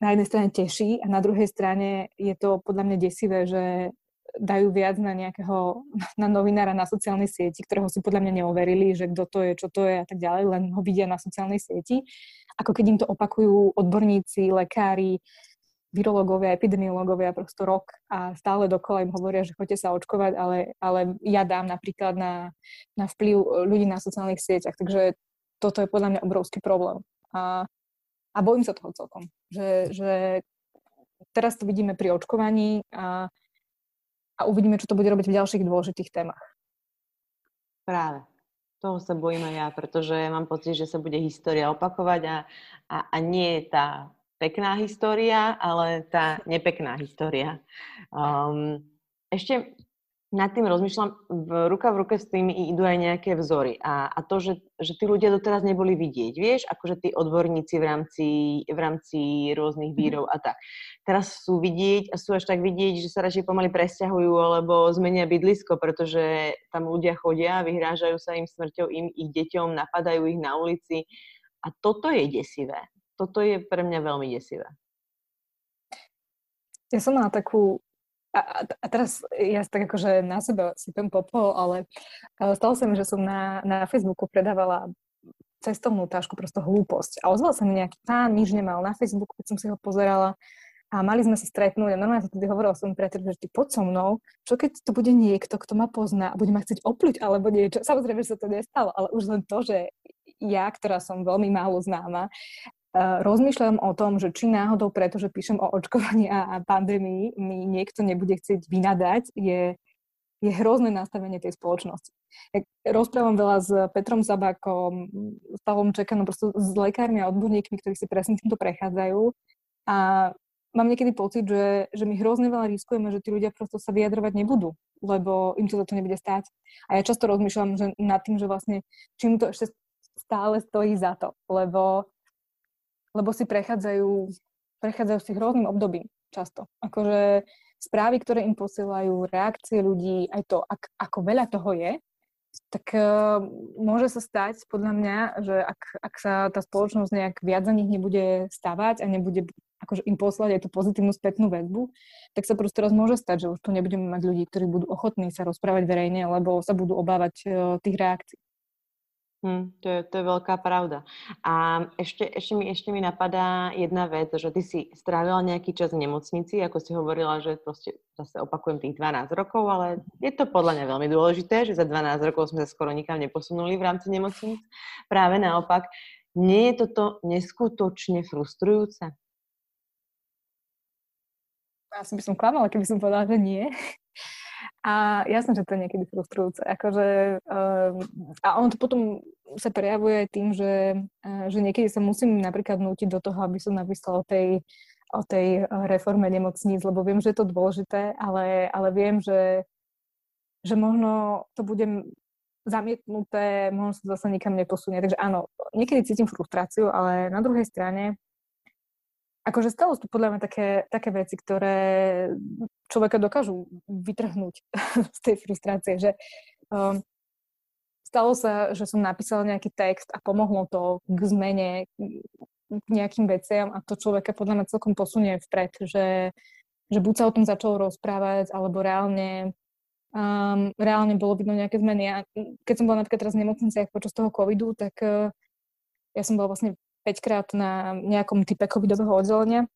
na jednej strane teší a na druhej strane je to podľa mňa desivé, že dajú viac na nejakého, na novinára na sociálnej sieti, ktorého si podľa mňa neoverili, že kto to je, čo to je a tak ďalej, len ho vidia na sociálnej sieti. Ako keď im to opakujú odborníci, lekári, virológovia, epidemiológovia prosto rok a stále dokola im hovoria, že choďte sa očkovať, ale, ale ja dám napríklad na, na vplyv ľudí na sociálnych sieťach. Takže toto je podľa mňa obrovský problém. A, a bojím sa toho celkom. Že, že teraz to vidíme pri očkovaní a, a uvidíme, čo to bude robiť v ďalších dôležitých témach. Práve. Toho sa bojím aj ja, pretože mám pocit, že sa bude história opakovať a, a, a nie tá pekná história, ale tá nepekná história. Um, ešte nad tým rozmýšľam, v ruka v ruke s tým idú aj nejaké vzory. A, a to, že, že tí ľudia doteraz neboli vidieť, vieš, akože tí odborníci v rámci, v rámci rôznych mhm. vírov a tak. Teraz sú vidieť a sú až tak vidieť, že sa radšej pomaly presťahujú alebo zmenia bydlisko, pretože tam ľudia chodia, vyhrážajú sa im smrťou, im, ich deťom, napadajú ich na ulici. A toto je desivé toto je pre mňa veľmi desivé. Ja som mala takú a, a teraz ja tak akože na seba sypem popol, ale, ale stalo sa mi, že som na, na Facebooku predávala cestovnú tášku, prosto hlúposť. A ozval sa mi nejaký pán, nič nemal na Facebooku, keď som si ho pozerala a mali sme sa stretnúť a normálne to tedy hovorila som priateľ, že ty poď so mnou, čo keď to bude niekto, kto ma pozná a bude ma chcieť opľuť alebo niečo. Samozrejme, že sa to nestalo, ale už len to, že ja, ktorá som veľmi málo známa, rozmýšľam o tom, že či náhodou, pretože píšem o očkovaní a, pandémii, mi niekto nebude chcieť vynadať, je, je hrozné nastavenie tej spoločnosti. Ja rozprávam veľa s Petrom Zabákom, s Pavlom Čekanom, proste s lekármi a odborníkmi, ktorí si presne týmto prechádzajú a mám niekedy pocit, že, že my hrozne veľa riskujeme, že tí ľudia prosto sa vyjadrovať nebudú, lebo im to za to nebude stáť. A ja často rozmýšľam že nad tým, že vlastne čím to ešte stále stojí za to, lebo, lebo si prechádzajú, prechádzajú si hrozným obdobím často. Akože správy, ktoré im posielajú, reakcie ľudí, aj to, ak, ako veľa toho je, tak uh, môže sa stať, podľa mňa, že ak, ak sa tá spoločnosť nejak viac za nich nebude stavať a nebude akože im poslať aj tú pozitívnu spätnú väzbu, tak sa proste raz môže stať, že už tu nebudeme mať ľudí, ktorí budú ochotní sa rozprávať verejne, lebo sa budú obávať uh, tých reakcií. Hm, to, je, to je veľká pravda. A ešte, ešte, mi, ešte mi napadá jedna vec, že ty si strávila nejaký čas v nemocnici, ako si hovorila, že proste zase opakujem tých 12 rokov, ale je to podľa mňa veľmi dôležité, že za 12 rokov sme sa skoro nikam neposunuli v rámci nemocnic. Práve naopak, nie je toto neskutočne frustrujúce? Asi by som klamala, keby som povedala, že nie. A jasné, že to je niekedy frustrujúce. Akože, uh, a on to potom sa prejavuje aj tým, že, uh, že niekedy sa musím napríklad nútiť do toho, aby som napísala o tej, o tej reforme nemocníc, lebo viem, že je to dôležité, ale, ale viem, že, že možno to budem zamietnuté, možno sa zase nikam neposunie. Takže áno, niekedy cítim frustráciu, ale na druhej strane akože stalo sú podľa mňa také, také veci, ktoré človeka dokážu vytrhnúť z tej frustrácie, že um, stalo sa, že som napísala nejaký text a pomohlo to k zmene, k nejakým veciam a to človeka podľa mňa celkom posunie vpred, že, že buď sa o tom začalo rozprávať, alebo reálne um, reálne bolo vidno nejaké zmeny. A keď som bola napríklad teraz v nemocniciach počas toho covidu, tak uh, ja som bola vlastne 5 krát na nejakom type covidového oddelenia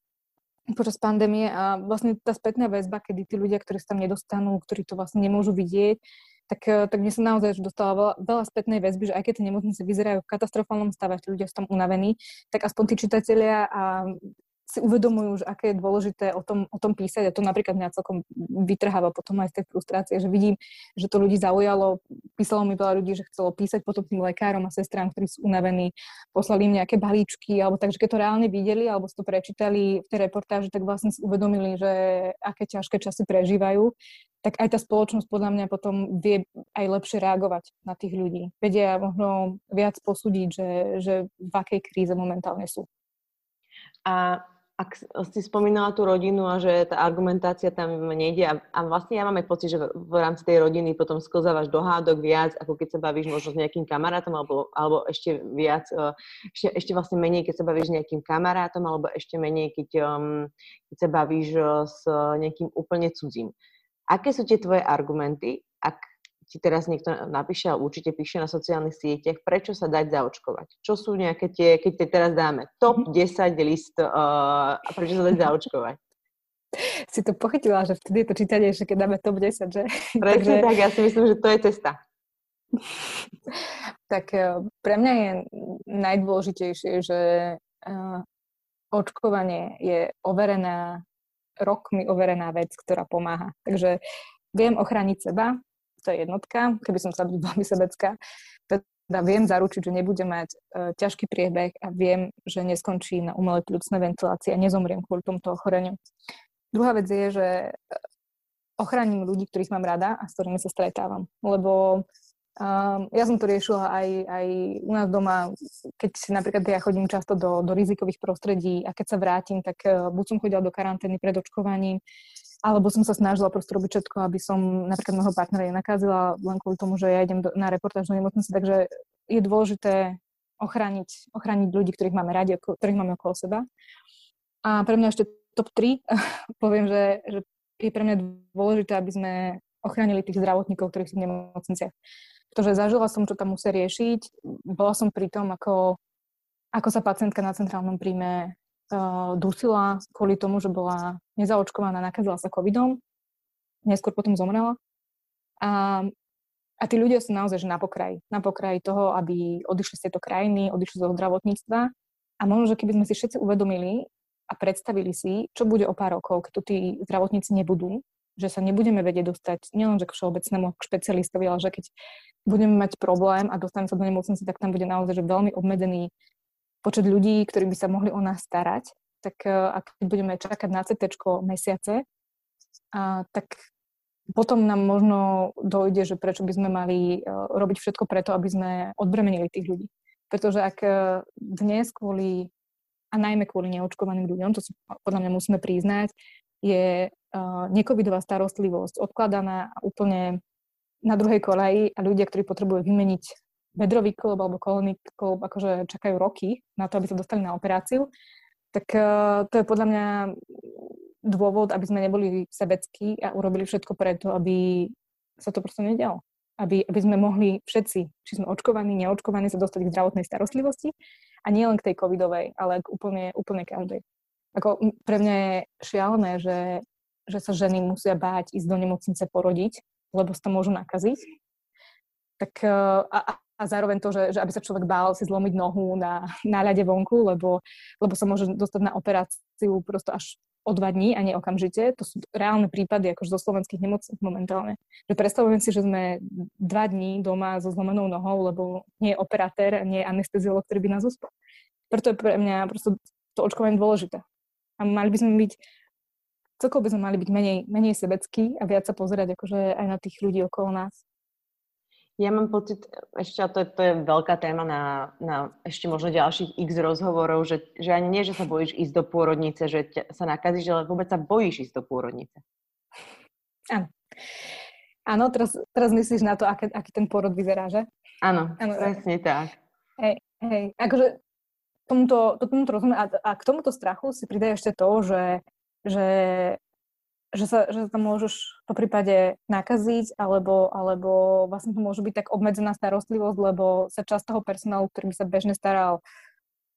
počas pandémie. A vlastne tá spätná väzba, kedy tí ľudia, ktorí sa tam nedostanú, ktorí to vlastne nemôžu vidieť, tak, eh, tak mne som naozaj dostala veľa, veľa spätnej väzby, že aj keď tie nemocnice vyzerajú v katastrofálnom stave, tí ľudia sú tam unavení, tak aspoň tí čitatelia a si uvedomujú, že aké je dôležité o tom, o tom písať a to napríklad mňa celkom vytrháva potom aj z tej frustrácie, že vidím, že to ľudí zaujalo, písalo mi veľa ľudí, že chcelo písať potom tým lekárom a sestrám, ktorí sú unavení, poslali im nejaké balíčky, alebo takže keď to reálne videli, alebo si to prečítali v tej reportáži, tak vlastne si uvedomili, že aké ťažké časy prežívajú, tak aj tá spoločnosť podľa mňa potom vie aj lepšie reagovať na tých ľudí. Vedia možno viac posúdiť, že, že v akej kríze momentálne sú. A ak si spomínala tú rodinu a že tá argumentácia tam nejde a, a vlastne ja mám aj pocit, že v, v rámci tej rodiny potom sklzávaš do hádok viac, ako keď sa bavíš možno s nejakým kamarátom alebo, alebo ešte viac, uh, ešte, ešte vlastne menej, keď sa bavíš s nejakým kamarátom alebo ešte menej, keď, um, keď sa bavíš uh, s nejakým úplne cudzím. Aké sú tie tvoje argumenty, ak ti teraz niekto napíše, ale určite píše na sociálnych sieťach, prečo sa dať zaočkovať. Čo sú nejaké tie, keď te teraz dáme top 10 mhm. list uh, a prečo sa dať zaočkovať? Si to pochytila, že vtedy je to čítanie, že keď dáme top 10, že? Presne Takže... tak, ja si myslím, že to je cesta. tak uh, pre mňa je najdôležitejšie, že uh, očkovanie je overená, rokmi overená vec, ktorá pomáha. Takže viem ochrániť seba, to je jednotka, keby som sa byť veľmi sebecká, teda viem zaručiť, že nebudem mať uh, ťažký priebeh a viem, že neskončí na umelej plúcnej ventilácii a nezomriem kvôli tomuto ochoreniu. Druhá vec je, že e, ochránim ľudí, ktorých mám rada a s ktorými sa stretávam. Lebo um, ja som to riešila aj, aj u nás doma, keď napríklad ja chodím často do, do rizikových prostredí a keď sa vrátim, tak uh, buď som chodila do karantény pred očkovaním, alebo som sa snažila proste robiť všetko, aby som napríklad môjho partnera nenakázila len kvôli tomu, že ja idem na reportáž do nemocnice, takže je dôležité ochrániť, ochrániť ľudí, ktorých máme radi, ktorých máme okolo seba. A pre mňa ešte top 3, poviem, že, že je pre mňa dôležité, aby sme ochránili tých zdravotníkov, ktorí sú v nemocniciach. Pretože zažila som, čo tam musia riešiť. Bola som pri tom, ako, ako sa pacientka na centrálnom príjme dusila kvôli tomu, že bola nezaočkovaná, nakazila sa covidom, neskôr potom zomrela. A, a tí ľudia sú naozaj že na pokraji. Na pokraji toho, aby odišli z tejto krajiny, odišli zo zdravotníctva. A možno, že keby sme si všetci uvedomili a predstavili si, čo bude o pár rokov, keď tu tí zdravotníci nebudú, že sa nebudeme vedieť dostať nielen k všeobecnému k špecialistovi, ale že keď budeme mať problém a dostaneme sa do nemocnice, tak tam bude naozaj že veľmi obmedzený počet ľudí, ktorí by sa mohli o nás starať. Tak e, ak budeme čakať na CT mesiace, a, tak potom nám možno dojde, že prečo by sme mali e, robiť všetko preto, aby sme odbremenili tých ľudí. Pretože ak e, dnes kvôli, a najmä kvôli neočkovaným ľuďom, to si podľa mňa musíme priznať, je necovidová starostlivosť odkladaná úplne na druhej koleji a ľudia, ktorí potrebujú vymeniť bedrový klub alebo kolónny klub, akože čakajú roky na to, aby sa dostali na operáciu, tak uh, to je podľa mňa dôvod, aby sme neboli sebeckí a urobili všetko preto, aby sa to proste nedialo. Aby, aby sme mohli všetci, či sme očkovaní, neočkovaní, sa dostať k zdravotnej starostlivosti a nie len k tej covidovej, ale k úplne, úplne každej. Ako pre mňa je šialené, že, že sa ženy musia báť ísť do nemocnice porodiť, lebo sa to môžu nakaziť. Tak e, a, a zároveň to, že, že aby sa človek bál si zlomiť nohu na, na ľade vonku, lebo, lebo sa môže dostať na operáciu prosto až o dva dní a nie okamžite. To sú reálne prípady akože zo slovenských nemocníc momentálne. Že predstavujem si, že sme dva dní doma so zlomenou nohou, lebo nie je operatér, nie je anesteziolog, ktorý by nás uspal. Preto je pre mňa prosto to očkovanie dôležité. A mali by sme byť, celkovo by sme mali byť menej, menej sebeckí a viac sa pozerať akože aj na tých ľudí okolo nás. Ja mám pocit, ešte, a to je, to je veľká téma na, na ešte možno ďalších x rozhovorov, že, že ani nie, že sa bojíš ísť do pôrodnice, že ťa, sa nakazíš, ale vôbec sa bojíš ísť do pôrodnice. Áno. Áno, teraz, teraz myslíš na to, aký, aký ten pôrod vyzerá, že? Áno, Áno presne tak. Hej, hej, akože tomuto, to, tomuto rozumiem. A, a k tomuto strachu si pridaj ešte to, že, že, že, sa, že sa tam môžeš po prípade nakaziť, alebo, alebo vlastne to môže byť tak obmedzená starostlivosť, lebo sa časť toho personálu, ktorý by sa bežne staral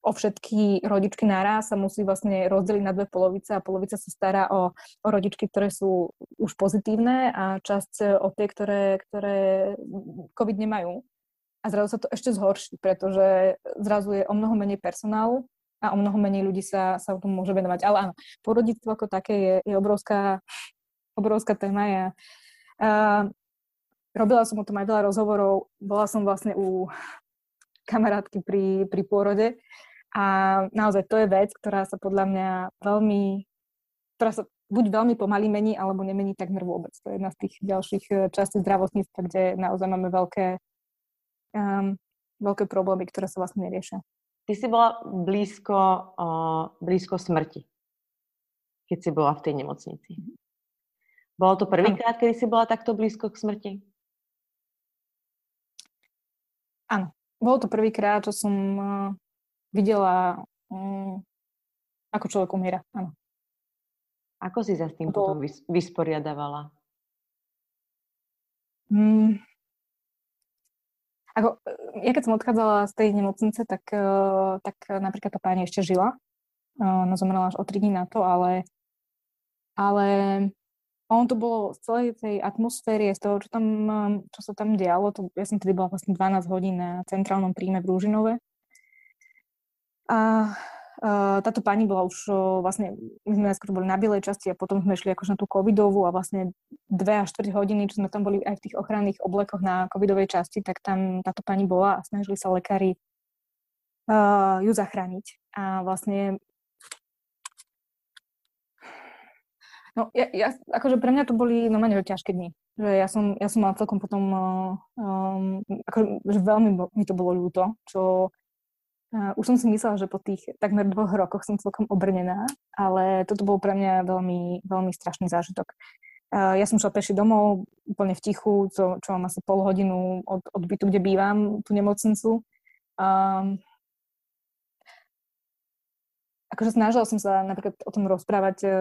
o všetky rodičky naraz sa musí vlastne rozdeliť na dve polovice a polovica sa stará o, o rodičky, ktoré sú už pozitívne a časť o tie, ktoré, ktoré COVID nemajú. A zrazu sa to ešte zhorší, pretože zrazu je o mnoho menej personálu a o mnoho menej ľudí sa, sa tomu môže venovať. Ale áno, porodníctvo ako také je, je obrovská, obrovská téma. Ja, uh, robila som o tom aj veľa rozhovorov, bola som vlastne u kamarátky pri, pri pôrode a naozaj to je vec, ktorá sa podľa mňa veľmi, ktorá sa buď veľmi pomaly mení, alebo nemení takmer vôbec. To je jedna z tých ďalších eh, častí zdravotníctva, kde naozaj máme veľké um, veľké problémy, ktoré sa vlastne neriešia. Ty si bola blízko, uh, blízko smrti, keď si bola v tej nemocnici. Mhm. Bolo to prvýkrát, kedy si bola takto blízko k smrti? Áno. Bolo to prvýkrát, čo som uh, videla, um, ako človek umiera. Áno. Ako si sa s tým Bol... potom vysporiadavala? Mm, ako, ja keď som odchádzala z tej nemocnice, tak, eh, tak napríklad tá pani ešte žila. No zomrela až o 3 dní na to, ale, ale on to bolo z celej tej atmosféry, z toho, čo, tam, eh, čo sa tam dialo, to, ja som tedy bola vlastne 12 hodín na centrálnom príjme v Rúžinove. A táto pani bola už vlastne, my sme najskôr boli na bielej časti a potom sme išli akože na tú covidovú a vlastne dve až 4 hodiny, čo sme tam boli aj v tých ochranných oblekoch na covidovej časti, tak tam táto pani bola a snažili sa lekári uh, ju zachrániť. A vlastne No, ja, ja, akože pre mňa to boli normálne že ťažké dni. Že ja som, ja som mala celkom potom, um, akože, že veľmi mi to bolo ľúto, čo už som si myslela, že po tých takmer dvoch rokoch som celkom obrnená, ale toto bol pre mňa veľmi, veľmi strašný zážitok. Ja som šla peši domov, úplne v tichu, čo, čo mám asi pol hodinu od, od bytu, kde bývam, tú nemocnicu. Um, akože snažila som sa napríklad o tom rozprávať uh,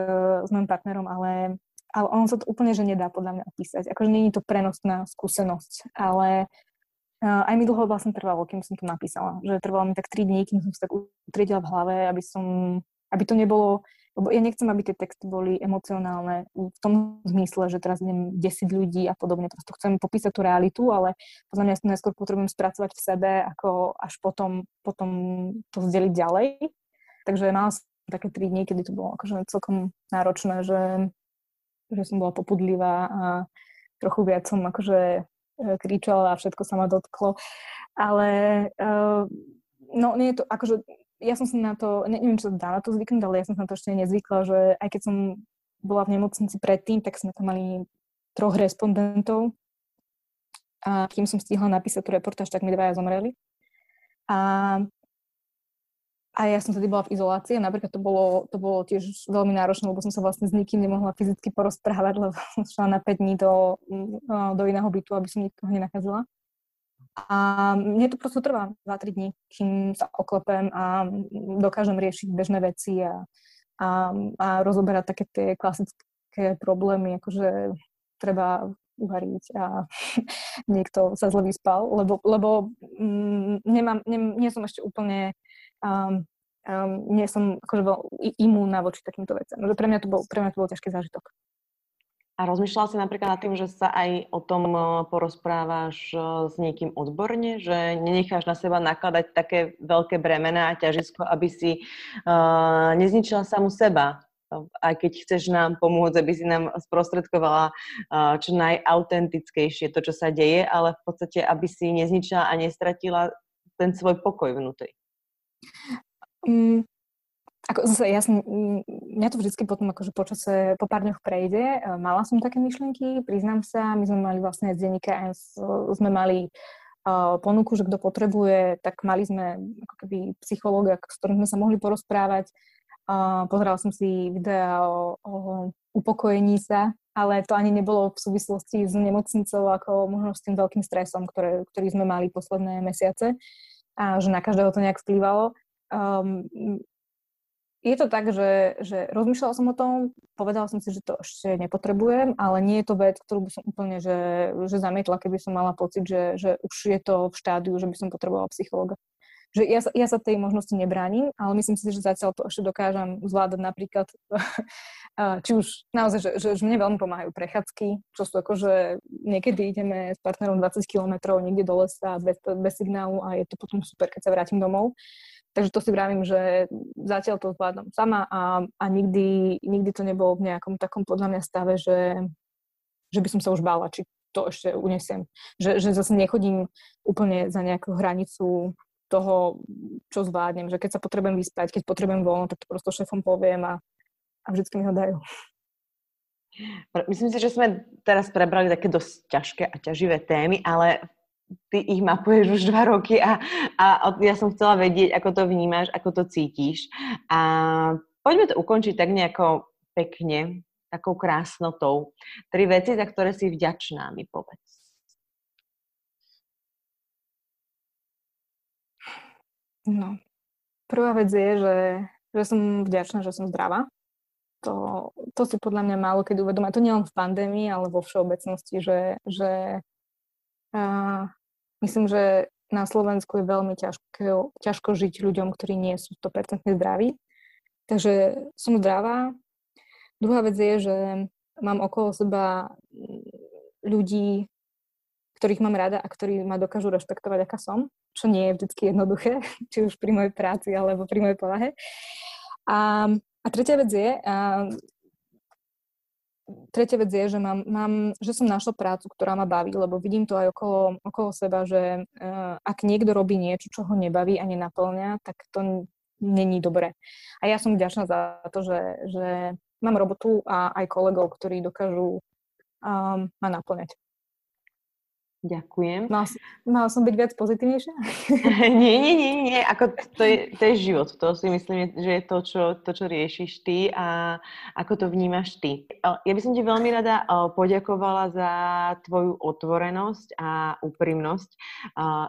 s mojim partnerom, ale, ale on sa to úplne že nedá podľa mňa opísať. Akože je to prenosná skúsenosť, ale aj mi dlho vlastne trvalo, kým som to napísala. Že trvalo mi tak 3 dní, kým som sa tak utriedila v hlave, aby som, aby to nebolo lebo ja nechcem, aby tie texty boli emocionálne v tom zmysle, že teraz idem desiť ľudí a podobne. Prosto chcem popísať tú realitu, ale podľa mňa najskôr potrebujem spracovať v sebe, ako až potom, potom to zdeliť ďalej. Takže mala som také tri dní, kedy to bolo akože celkom náročné, že, že som bola popudlivá a trochu viac som akože kričala a všetko sa ma dotklo. Ale uh, no nie je to, akože ja som si na to, neviem, čo dá na to zvyknúť, ale ja som sa na to ešte nezvykla, že aj keď som bola v nemocnici predtým, tak sme tam mali troch respondentov a kým som stihla napísať tú reportáž, tak mi dvaja zomreli. A, a ja som tedy bola v izolácii a napríklad to bolo, to bolo tiež veľmi náročné, lebo som sa vlastne s nikým nemohla fyzicky porozprávať, lebo som šla na 5 dní do, do iného bytu, aby som nikoho nenakazila. A mne to prosto trvá 2-3 dní, kým sa oklepem a dokážem riešiť bežné veci a, a, a rozoberať také tie klasické problémy, akože treba uvariť a niekto sa zle vyspal, lebo, lebo mm, nemám, ne, nie som ešte úplne um, um, nie som akože imúnna voči takýmto veciam. Pre mňa to bol, pre mňa to bol ťažký zážitok. A rozmýšľala si napríklad nad tým, že sa aj o tom e, porozprávaš e, s niekým odborne, že nenecháš na seba nakladať také veľké bremená a ťažisko, aby si uh, nezničila samu seba, aj keď chceš nám pomôcť, aby si nám sprostredkovala uh, čo najautentickejšie to, čo sa deje, ale v podstate, aby si nezničila a nestratila ten svoj pokoj vnútri. Mm, ako zase, ja som, mňa to vždycky potom akože počase, po pár dňoch prejde. E, mala som také myšlienky, priznám sa, my sme mali vlastne z denníka, sme mali uh, ponuku, že kto potrebuje, tak mali sme ako keby psychológa, s ktorým sme sa mohli porozprávať. Uh, pozerala som si videa o, o upokojení sa, ale to ani nebolo v súvislosti s nemocnicou, ako možno s tým veľkým stresom, ktoré, ktorý sme mali posledné mesiace a že na každého to nejak vplývalo. Um, je to tak, že, že rozmýšľala som o tom, povedala som si, že to ešte nepotrebujem, ale nie je to vec, ktorú by som úplne že, že zamietla, keby som mala pocit, že, že už je to v štádiu, že by som potrebovala psychologa. Že ja, ja sa tej možnosti nebránim, ale myslím si, že zatiaľ to ešte dokážem zvládať napríklad, či už naozaj, že, že, že mne veľmi pomáhajú prechádzky, čo sú ako, že niekedy ideme s partnerom 20 kilometrov niekde do lesa bez, bez signálu a je to potom super, keď sa vrátim domov. Takže to si vravím, že zatiaľ to zvládam sama a, a nikdy, nikdy to nebolo v nejakom takom podľa mňa stave, že, že by som sa už bála, či to ešte unesiem. Že, že zase nechodím úplne za nejakú hranicu toho, čo zvládnem. Že keď sa potrebujem vyspať, keď potrebujem voľno, tak to prosto šéfom poviem a, a vždycky mi ho dajú. Myslím si, že sme teraz prebrali také dosť ťažké a ťaživé témy, ale ty ich mapuješ už dva roky a, a ja som chcela vedieť, ako to vnímaš, ako to cítiš. A poďme to ukončiť tak nejako pekne, takou krásnotou. Tri veci, za ktoré si vďačná, mi povedz. No, prvá vec je, že, že som vďačná, že som zdravá. To, to si podľa mňa málo keď uvedomá. To nie len v pandémii, ale vo všeobecnosti, že, že uh, Myslím, že na Slovensku je veľmi ťažko, ťažko žiť ľuďom, ktorí nie sú 100% zdraví. Takže som zdravá. Druhá vec je, že mám okolo seba ľudí, ktorých mám rada a ktorí ma dokážu rešpektovať, aká som, čo nie je vždy jednoduché, či už pri mojej práci alebo pri mojej povahe. A, a tretia vec je, a tretia vec je, že, mám, mám, že som našla prácu, ktorá ma baví, lebo vidím to aj okolo, okolo seba, že uh, ak niekto robí niečo, čo ho nebaví a nenaplňa, tak to není dobré. A ja som vďačná za to, že, že mám robotu a aj kolegov, ktorí dokážu um, ma naplňať. Ďakujem. Mal, mal som byť viac pozitívnejšia? nie, nie, nie, nie. Ako to, je, to je život. To si myslím, že je to čo, to, čo riešiš ty a ako to vnímaš ty. Ja by som ti veľmi rada poďakovala za tvoju otvorenosť a úprimnosť.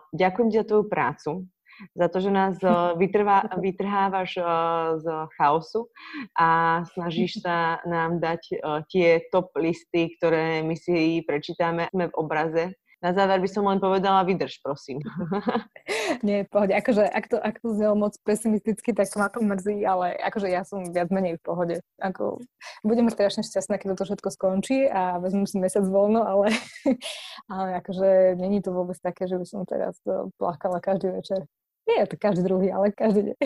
Ďakujem ti za tvoju prácu, za to, že nás vytrvá, vytrhávaš z chaosu a snažíš sa nám dať tie top listy, ktoré my si prečítame v obraze Na záver by som len povedala, vydrž, prosím. Nie, pohode. Akože, ak to, ak to znelo moc pesimisticky, tak ma to mrzí, ale akože ja som viac menej v pohode. Ako, budem strašne šťastná, keď to všetko skončí a vezmem si mesiac voľno, ale, ale akože není to vôbec také, že by som teraz plakala každý večer. Nie je to každý druhý, ale každý deň.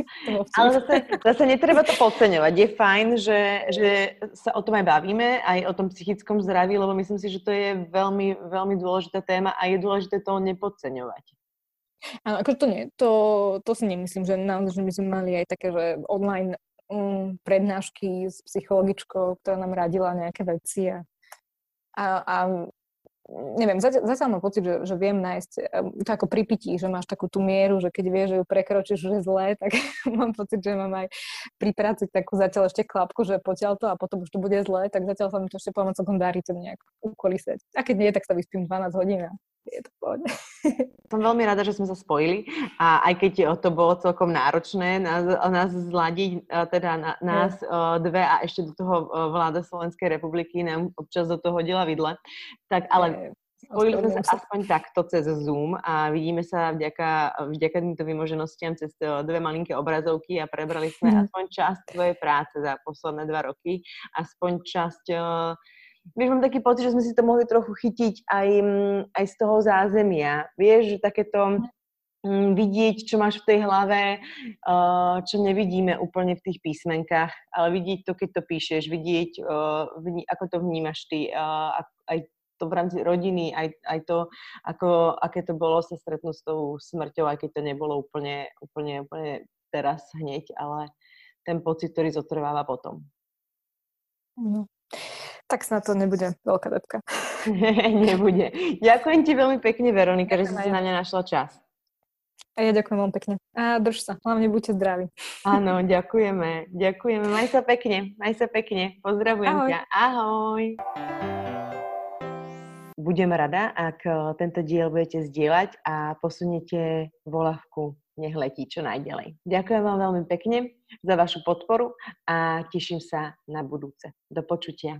ale zase, zase netreba to podceňovať. Je fajn, že, že sa o tom aj bavíme, aj o tom psychickom zdraví, lebo myslím si, že to je veľmi, veľmi dôležitá téma a je dôležité to nepodceňovať. Áno, ako to nie, to, to si nemyslím, že naozaj že by sme mali aj také, že online um, prednášky s psychologičkou, ktorá nám radila nejaké veci a, a, a neviem, zatiaľ, zatiaľ mám pocit, že, že viem nájsť to ako pripití, že máš takú tú mieru, že keď vieš, že ju prekročíš, že zlé, tak mám pocit, že mám aj pri práci takú zatiaľ ešte klapku, že potiaľ to a potom už to bude zlé, tak zatiaľ sa mi to ešte pomocou darí to nejak ukolisať. A keď nie, tak sa vyspím 12 hodín a je to pohodne. Som veľmi rada, že sme sa spojili a aj keď to bolo celkom náročné nás, nás zladiť, teda na, nás mm. dve a ešte do toho vláda Slovenskej republiky nám občas do toho hodila vidle, tak ale Spojili sme sa aspoň takto cez Zoom a vidíme sa vďaka, vďaka týmto vymoženostiam cez dve malinké obrazovky a prebrali sme mm. aspoň časť tvojej práce za posledné dva roky, aspoň časť uh, vieš, mám taký pocit, že sme si to mohli trochu chytiť aj, mm, aj z toho zázemia. Vieš, že takéto mm, vidieť, čo máš v tej hlave, uh, čo nevidíme úplne v tých písmenkách, ale vidieť to, keď to píšeš, vidieť, vidieť ako to vnímaš ty, uh, aj to v rámci rodiny, aj, aj to, ako, aké to bolo sa stretnúť s tou smrťou, aj keď to nebolo úplne, úplne, úplne teraz hneď, ale ten pocit, ktorý zotrváva potom. No. Tak snad to nebude veľká depka. nebude. Ďakujem ti veľmi pekne, Veronika, ďakujem že si na mňa našla čas. A ja ďakujem veľmi pekne. A drž sa, hlavne buďte zdraví. Áno, ďakujeme. Ďakujeme. Maj sa pekne. Maj sa pekne. Pozdravujem Ahoj. ťa. Ahoj. Budem rada, ak eh, tento diel budete zdieľať a posuniete volavku nech letí čo najďalej. Ďakujem vám veľmi pekne za vašu podporu a teším sa na budúce. Do počutia.